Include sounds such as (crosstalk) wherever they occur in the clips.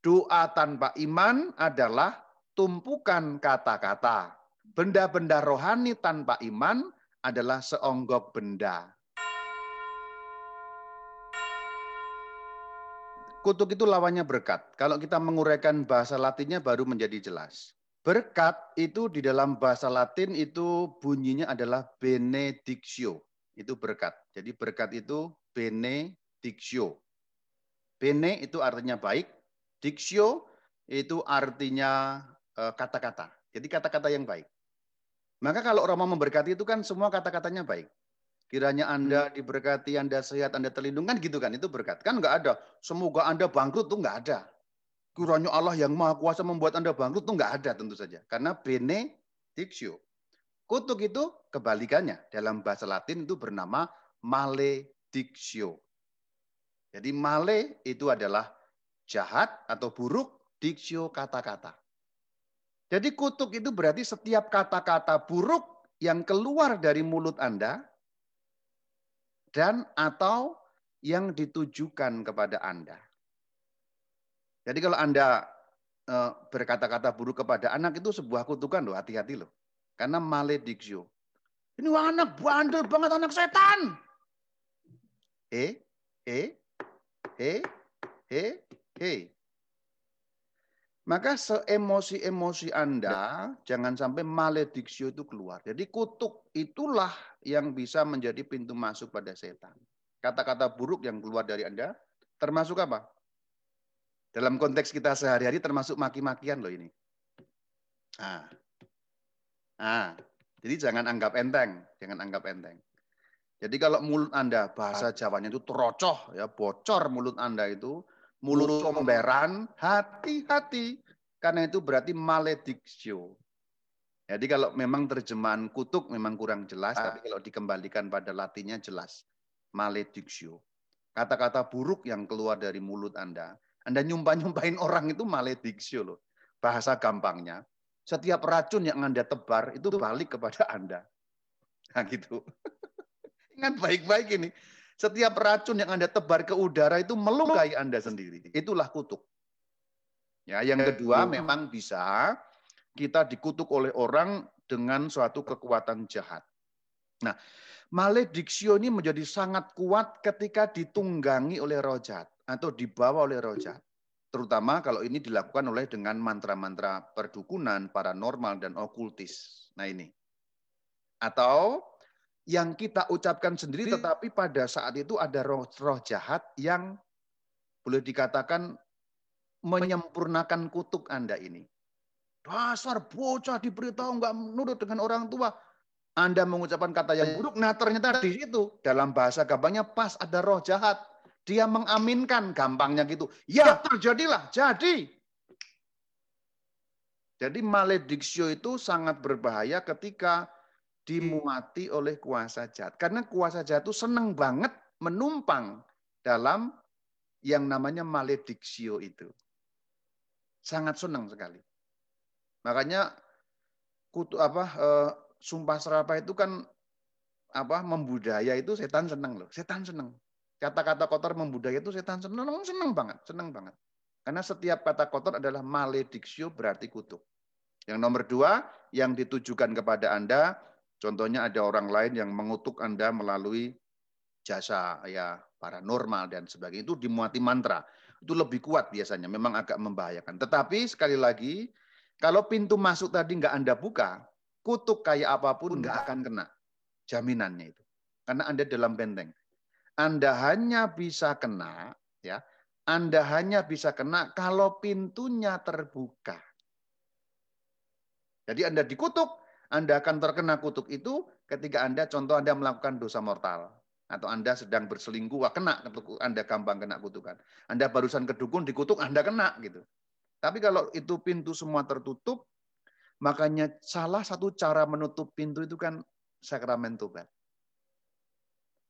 Doa tanpa iman adalah tumpukan kata-kata. Benda-benda rohani tanpa iman adalah seonggok benda. Kutuk itu lawannya berkat. Kalau kita menguraikan bahasa latinnya baru menjadi jelas. Berkat itu di dalam bahasa Latin itu bunyinya adalah benedictio. Itu berkat. Jadi berkat itu benedictio. Bene itu artinya baik, dictio itu artinya eh, kata-kata. Jadi kata-kata yang baik. Maka kalau orang mau memberkati itu kan semua kata-katanya baik. Kiranya Anda hmm. diberkati, Anda sehat, Anda terlindung kan gitu kan itu berkat. Kan nggak ada. Semoga Anda bangkrut tuh nggak ada. Kiranya Allah yang maha kuasa membuat Anda bangkrut itu nggak ada tentu saja. Karena benedictio. Kutuk itu kebalikannya. Dalam bahasa Latin itu bernama maledictio. Jadi male itu adalah jahat atau buruk, dictio kata-kata. Jadi kutuk itu berarti setiap kata-kata buruk yang keluar dari mulut Anda dan atau yang ditujukan kepada Anda. Jadi kalau Anda eh, berkata-kata buruk kepada anak itu sebuah kutukan loh, hati-hati loh. Karena maledictio. Ini anak bandel banget anak setan. Eh, eh, eh, eh, eh. Maka seemosi-emosi Anda jangan sampai maledictio itu keluar. Jadi kutuk itulah yang bisa menjadi pintu masuk pada setan. Kata-kata buruk yang keluar dari Anda termasuk apa? Dalam konteks kita sehari-hari termasuk maki-makian loh ini. Nah. nah, jadi jangan anggap enteng, jangan anggap enteng. Jadi kalau mulut Anda bahasa Jawanya itu terocoh ya, bocor mulut Anda itu, mulut comberan, hati-hati. Karena itu berarti maledictio. Jadi kalau memang terjemahan kutuk memang kurang jelas, tapi kalau dikembalikan pada latinnya jelas. Maledictio. Kata-kata buruk yang keluar dari mulut Anda anda nyumpah-nyumpahin (laughs) orang itu maledictio loh. Bahasa gampangnya, setiap racun yang Anda tebar itu balik kepada Anda. Nah gitu. (laughs) Ingat baik-baik ini. Setiap racun yang Anda tebar ke udara itu melukai Anda sendiri. Itulah kutuk. Ya, yang kedua memang bisa kita dikutuk oleh orang dengan suatu kekuatan jahat. Nah, maledictio ini menjadi sangat kuat ketika ditunggangi oleh roh jahat atau dibawa oleh roh jahat. Terutama kalau ini dilakukan oleh dengan mantra-mantra perdukunan, paranormal, dan okultis. Nah ini. Atau yang kita ucapkan sendiri tetapi pada saat itu ada roh, roh jahat yang boleh dikatakan menyempurnakan kutuk Anda ini. Dasar bocah diberitahu nggak menurut dengan orang tua. Anda mengucapkan kata yang buruk, nah ternyata di situ dalam bahasa gampangnya pas ada roh jahat dia mengaminkan gampangnya gitu. Ya terjadilah, jadi. Jadi maledictio itu sangat berbahaya ketika dimuati oleh kuasa jahat. Karena kuasa jahat itu senang banget menumpang dalam yang namanya maledictio itu. Sangat senang sekali. Makanya kutu apa eh, sumpah serapah itu kan apa membudaya itu setan senang loh. Setan senang. Kata-kata kotor membudaya itu setan senang, senang banget, senang banget. Karena setiap kata kotor adalah maledictio berarti kutuk. Yang nomor dua, yang ditujukan kepada Anda, contohnya ada orang lain yang mengutuk Anda melalui jasa ya paranormal dan sebagainya. Itu dimuati mantra. Itu lebih kuat biasanya, memang agak membahayakan. Tetapi sekali lagi, kalau pintu masuk tadi nggak Anda buka, kutuk kayak apa pun nggak akan kena. Jaminannya itu. Karena Anda dalam benteng. Anda hanya bisa kena ya. Anda hanya bisa kena kalau pintunya terbuka. Jadi Anda dikutuk, Anda akan terkena kutuk itu ketika Anda contoh Anda melakukan dosa mortal atau Anda sedang berselingkuh, wah kena Anda gampang kena kutukan. Anda barusan kedukun dikutuk, Anda kena gitu. Tapi kalau itu pintu semua tertutup, makanya salah satu cara menutup pintu itu kan sakramen tobat.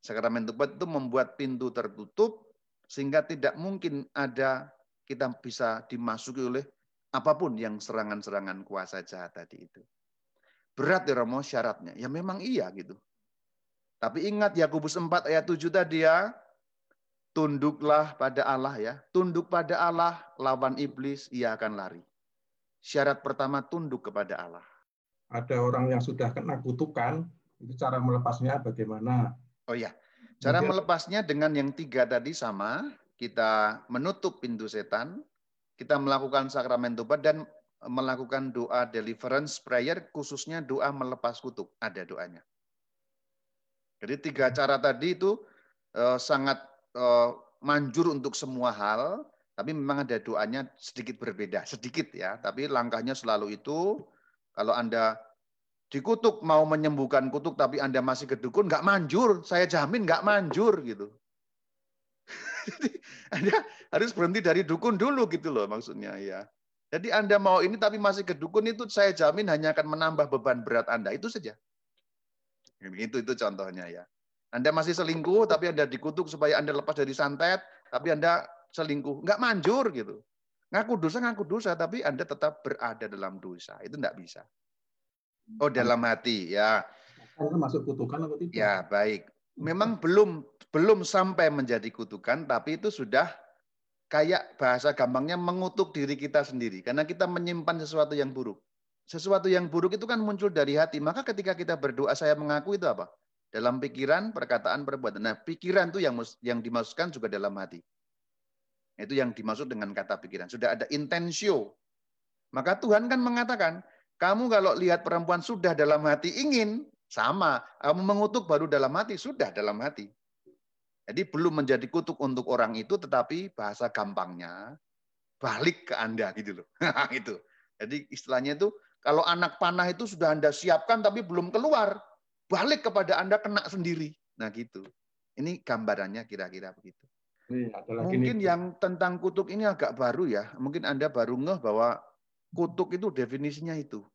Sakramen tobat itu membuat pintu tertutup sehingga tidak mungkin ada kita bisa dimasuki oleh apa pun yang serangan-serangan kuasa jahat tadi itu. Berat ya Romo syaratnya. Ya memang iya gitu. Tapi ingat Yakobus 4 ayat 7 tadi ya. tunduklah pada Allah ya. Tunduk pada Allah, lawan iblis, ia akan lari. Syarat pertama tunduk kepada Allah. Ada orang yang sudah kena kutukan, itu cara melepasnya bagaimana? Oh ya, cara melepasnya dengan yang tiga tadi sama. Kita menutup pintu setan, kita melakukan sakramen tobat dan melakukan doa deliverance prayer, khususnya doa melepas kutuk. Ada doanya. Jadi tiga cara tadi itu uh, sangat uh, manjur untuk semua hal, tapi memang ada doanya sedikit berbeda, sedikit ya. Tapi langkahnya selalu itu. Kalau anda dikutuk mau menyembuhkan kutuk, tapi anda masih kedukun, nggak manjur. Saya jamin nggak manjur gitu. (laughs) Jadi anda harus berhenti dari dukun dulu gitu loh maksudnya ya. Jadi Anda mau ini tapi masih kedukun itu saya jamin hanya akan menambah beban berat Anda. Itu saja. Itu itu contohnya ya. Anda masih selingkuh tapi Anda dikutuk supaya Anda lepas dari santet, tapi Anda selingkuh. Enggak manjur gitu. Ngaku dosa, ngaku dosa, tapi Anda tetap berada dalam dosa. Itu enggak bisa. Oh, dalam hati, ya. Masuk kutukan atau tidak? Ya, baik. Memang belum belum sampai menjadi kutukan, tapi itu sudah kayak bahasa gampangnya mengutuk diri kita sendiri. Karena kita menyimpan sesuatu yang buruk sesuatu yang buruk itu kan muncul dari hati. Maka ketika kita berdoa saya mengaku itu apa? Dalam pikiran, perkataan, perbuatan. Nah, pikiran itu yang yang dimaksudkan juga dalam hati. Itu yang dimaksud dengan kata pikiran. Sudah ada intensio. Maka Tuhan kan mengatakan, kamu kalau lihat perempuan sudah dalam hati ingin, sama. Kamu mengutuk baru dalam hati, sudah dalam hati. Jadi belum menjadi kutuk untuk orang itu, tetapi bahasa gampangnya balik ke Anda gitu loh. (laughs) itu. Jadi istilahnya itu kalau anak panah itu sudah Anda siapkan tapi belum keluar, balik kepada Anda kena sendiri. Nah gitu. Ini gambarannya kira-kira begitu. Mungkin nih. yang tentang kutuk ini agak baru ya. Mungkin Anda baru ngeh bahwa kutuk itu definisinya itu.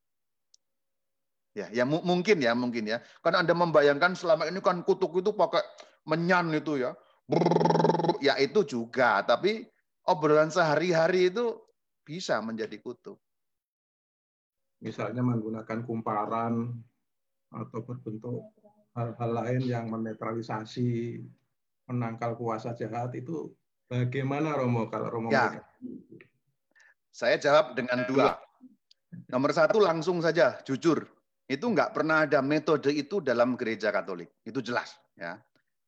Ya, ya mungkin ya, mungkin ya. Karena Anda membayangkan selama ini kan kutuk itu pakai menyan itu ya. Brrr, ya itu juga, tapi obrolan sehari-hari itu bisa menjadi kutuk misalnya menggunakan kumparan atau berbentuk hal-hal lain yang menetralisasi, menangkal kuasa jahat itu bagaimana Romo kalau Romo? Ya. Saya jawab dengan dua. Nomor satu langsung saja, jujur. Itu nggak pernah ada metode itu dalam gereja Katolik. Itu jelas. Ya.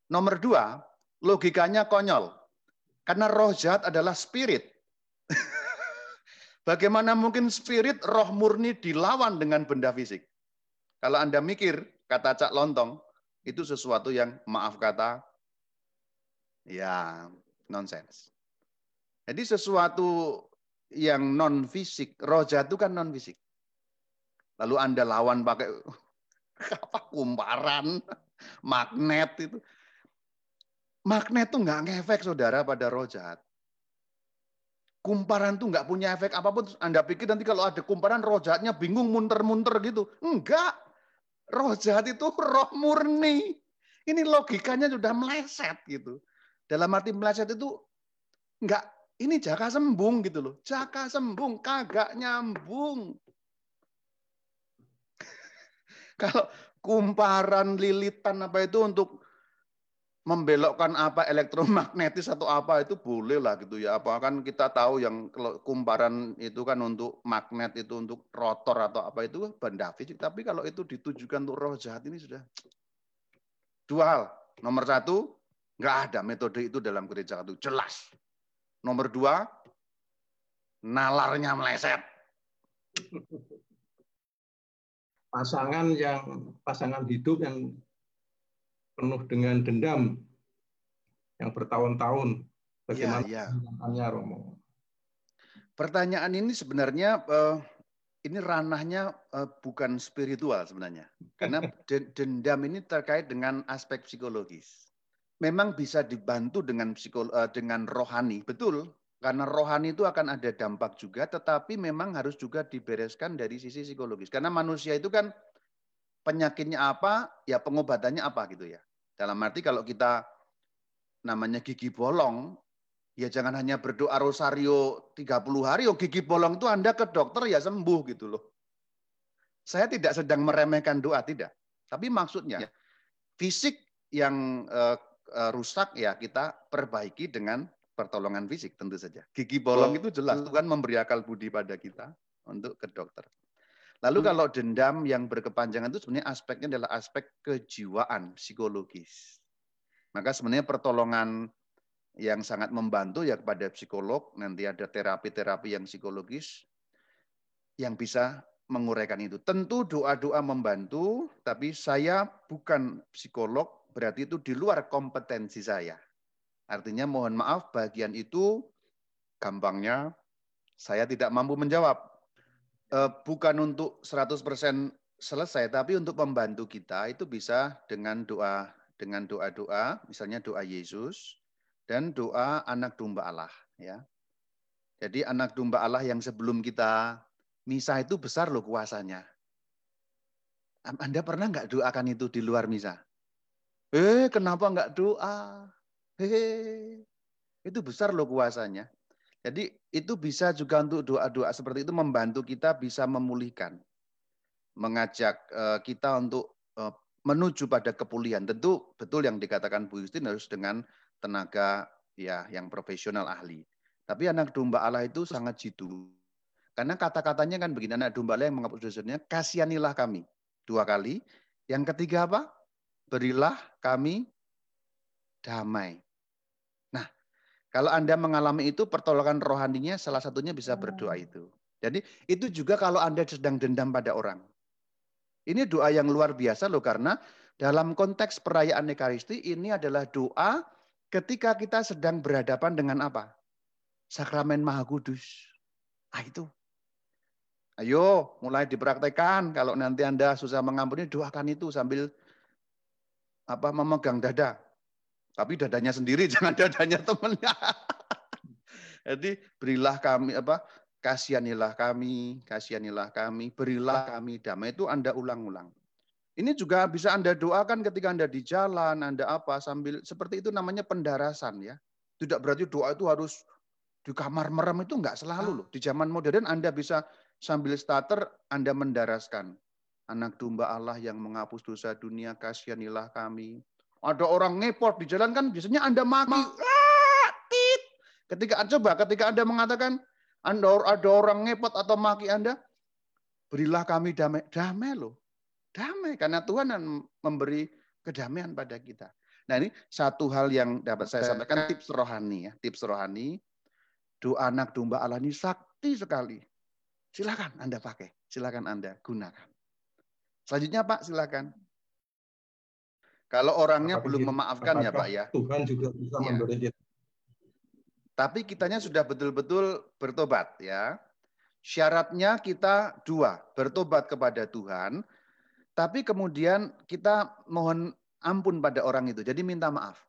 Nomor dua, logikanya konyol. Karena roh jahat adalah spirit. (laughs) Bagaimana mungkin spirit roh murni dilawan dengan benda fisik? Kalau Anda mikir, kata Cak Lontong, itu sesuatu yang maaf kata, ya nonsens. Jadi sesuatu yang non fisik, roh jatuh kan non fisik. Lalu Anda lawan pakai (laughs) apa kumparan, magnet itu. Magnet itu nggak ngefek saudara pada roh jahat kumparan tuh nggak punya efek apa pun. Anda pikir nanti kalau ada kumparan roh jahatnya bingung munter-munter gitu. Enggak. Roh jahat itu roh murni. Ini logikanya sudah meleset gitu. Dalam arti meleset itu enggak ini jaka sembung gitu loh. Jaka sembung kagak nyambung. (laughs) kalau kumparan lilitan apa itu untuk membelokkan apa elektromagnetis atau apa itu boleh lah gitu ya. Apa kan kita tahu yang kumparan itu kan untuk magnet itu untuk rotor atau apa itu benda fisik. Tapi kalau itu ditujukan untuk roh jahat ini sudah dua hal. Nomor satu, nggak ada metode itu dalam gereja itu jelas. Nomor dua, nalarnya meleset. Pasangan yang pasangan hidup yang penuh dengan dendam yang bertahun-tahun. Bagaimana ya, ya. Romo? Pertanyaan ini sebenarnya uh, ini ranahnya uh, bukan spiritual sebenarnya. Karena (laughs) dendam ini terkait dengan aspek psikologis. Memang bisa dibantu dengan psikolo, uh, dengan rohani, betul. Karena rohani itu akan ada dampak juga, tetapi memang harus juga dibereskan dari sisi psikologis. Karena manusia itu kan penyakitnya apa, ya pengobatannya apa gitu ya. Dalam arti kalau kita namanya gigi bolong, ya jangan hanya berdoa rosario 30 hari, oh gigi bolong itu Anda ke dokter ya sembuh gitu loh. Saya tidak sedang meremehkan doa, tidak. Tapi maksudnya, ya. fisik yang eh, uh, rusak ya kita perbaiki dengan pertolongan fisik tentu saja. Gigi bolong itu jelas Tuhan memberi akal budi pada kita untuk ke dokter. Lalu hmm. kalau dendam yang berkepanjangan itu sebenarnya aspeknya adalah aspek kejiwaan psikologis. Maka sebenarnya pertolongan yang sangat membantu ya kepada psikolog, nanti ada terapi-terapi yang psikologis yang bisa menguraikan itu. Tentu doa-doa membantu, tapi saya bukan psikolog, berarti itu di luar kompetensi saya. Artinya mohon maaf bagian itu gampangnya saya tidak mampu menjawab. Eh, bukan untuk 100% selesai, tapi untuk membantu kita itu bisa dengan doa dengan doa-doa, misalnya doa Yesus dan doa anak domba Allah. Ya. Jadi anak domba Allah yang sebelum kita misa itu besar loh kuasanya. Anda pernah nggak doakan itu di luar misa? Eh, kenapa nggak doa? Hehe. Itu besar loh kuasanya. Jadi itu bisa juga untuk doa-doa seperti itu membantu kita bisa memulihkan. Mengajak eh, kita untuk eh, menuju pada kepulihan. Tentu betul yang dikatakan Bu Justin harus dengan tenaga ya yang profesional ahli. Tapi anak domba Allah itu sangat jitu. Karena kata-katanya kan begini, anak domba Allah yang menghapus dosanya, kasihanilah kami. Dua kali. Yang ketiga apa? Berilah kami damai. Kalau Anda mengalami itu, pertolongan rohaninya salah satunya bisa berdoa itu. Jadi itu juga kalau Anda sedang dendam pada orang. Ini doa yang luar biasa loh karena dalam konteks perayaan Ekaristi ini adalah doa ketika kita sedang berhadapan dengan apa? Sakramen Maha Kudus. Ah itu. Ayo mulai dipraktekkan. Kalau nanti Anda susah mengampuni, doakan itu sambil apa memegang dada. Tapi dadanya sendiri, (laughs) jangan dadanya temannya. Jadi berilah kami apa kasihanilah kami, kasihanilah kami, berilah kami damai. Itu Anda ulang-ulang. Ini juga bisa Anda doakan ketika Anda di jalan, Anda apa, sambil seperti itu namanya pendarasan ya. Tidak berarti doa itu harus di kamar merem itu enggak selalu loh. Di zaman modern Anda bisa sambil starter Anda mendaraskan. Anak domba Allah yang menghapus dosa dunia, kasihanilah kami. Ada orang ngepot di jalan kan biasanya Anda maki. Ah, tit. Ketika coba ketika Anda mengatakan anda ada orang ngepot atau maki Anda, berilah kami damai. Damai loh. Damai karena Tuhan memberi kedamaian pada kita. Nah ini satu hal yang dapat saya sampaikan tips rohani ya, tips rohani. Doa anak domba Allah ini sakti sekali. Silakan Anda pakai, silakan Anda gunakan. Selanjutnya Pak, silakan. Kalau orangnya apakah belum memaafkan ya Pak ya. Tuhan juga bisa ya. memberi kita tapi kitanya sudah betul-betul bertobat ya. Syaratnya kita dua, bertobat kepada Tuhan, tapi kemudian kita mohon ampun pada orang itu. Jadi minta maaf.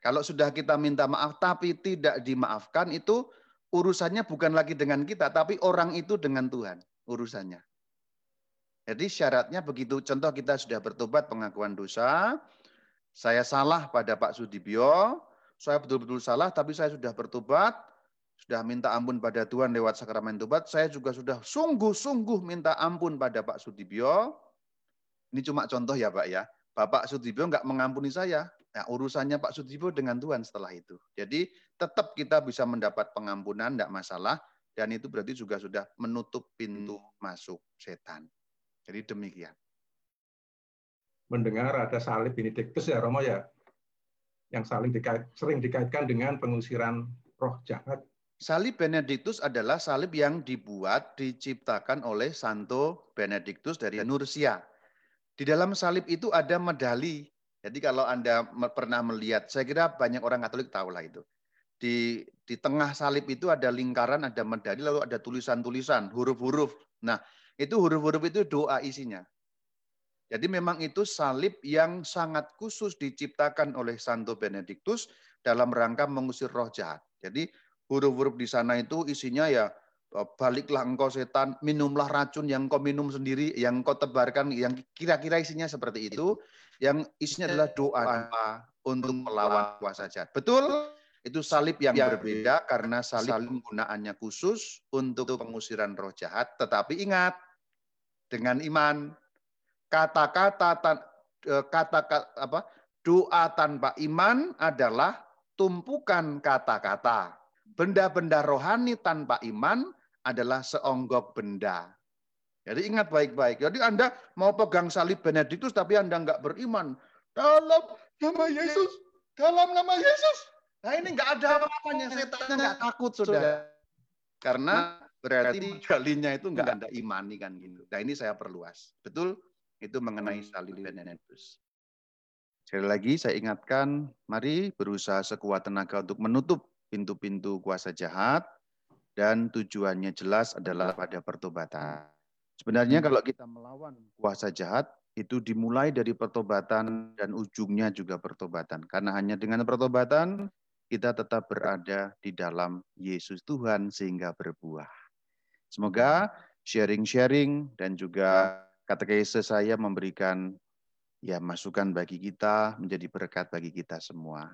Kalau sudah kita minta maaf tapi tidak dimaafkan itu urusannya bukan lagi dengan kita, tapi orang itu dengan Tuhan urusannya. Jadi syaratnya begitu. Contoh kita sudah bertobat pengakuan dosa, saya salah pada Pak Sudibyo, saya betul-betul salah, tapi saya sudah bertobat, sudah minta ampun pada Tuhan lewat sakramen tobat. Saya juga sudah sungguh-sungguh minta ampun pada Pak Sudibyo. Ini cuma contoh ya Pak ya. Bapak Sudibyo nggak mengampuni saya. Nah, urusannya Pak Sudibyo dengan Tuhan setelah itu. Jadi tetap kita bisa mendapat pengampunan, tidak masalah. Dan itu berarti juga sudah menutup pintu masuk setan. Jadi demikian. Mendengar ada salib Benediktus ya Romo ya? yang saling dikait, sering dikaitkan dengan pengusiran roh jahat. Salib Benediktus adalah salib yang dibuat, diciptakan oleh Santo Benediktus dari Nursia. Di dalam salib itu ada medali. Jadi kalau Anda pernah melihat, saya kira banyak orang Katolik tahu lah itu. Di, di tengah salib itu ada lingkaran, ada medali, lalu ada tulisan-tulisan, huruf-huruf. Nah, itu huruf-huruf itu doa isinya. Jadi memang itu salib yang sangat khusus diciptakan oleh Santo Benediktus dalam rangka mengusir roh jahat. Jadi huruf-huruf di sana itu isinya ya e, baliklah engkau setan, minumlah racun yang kau minum sendiri, yang kau tebarkan, yang kira-kira isinya seperti itu, yang isinya adalah doa untuk melawan kuasa jahat. Betul? Itu salib yang berbeda karena salib penggunaannya khusus untuk pengusiran roh jahat. Tetapi ingat, dengan iman, kata-kata e, kata, apa Doa tanpa iman adalah tumpukan kata-kata. Benda-benda rohani tanpa iman adalah seonggok benda. Jadi ingat baik-baik. Jadi Anda mau pegang salib Benediktus tapi Anda nggak beriman. Dalam nama Yesus. Dalam nama Yesus. Nah ini nggak ada apa-apanya. Setannya nggak takut, sudah. Karena berarti (laughs) jalinya itu nggak Anda imani kan gitu. Nah ini saya perluas. Betul? Itu mengenai salib Benediktus. Sekali lagi saya ingatkan, mari berusaha sekuat tenaga untuk menutup pintu-pintu kuasa jahat dan tujuannya jelas adalah pada pertobatan. Sebenarnya kalau kita melawan kuasa jahat itu dimulai dari pertobatan dan ujungnya juga pertobatan. Karena hanya dengan pertobatan kita tetap berada di dalam Yesus Tuhan sehingga berbuah. Semoga sharing-sharing dan juga kata Yesus saya memberikan ya masukan bagi kita, menjadi berkat bagi kita semua.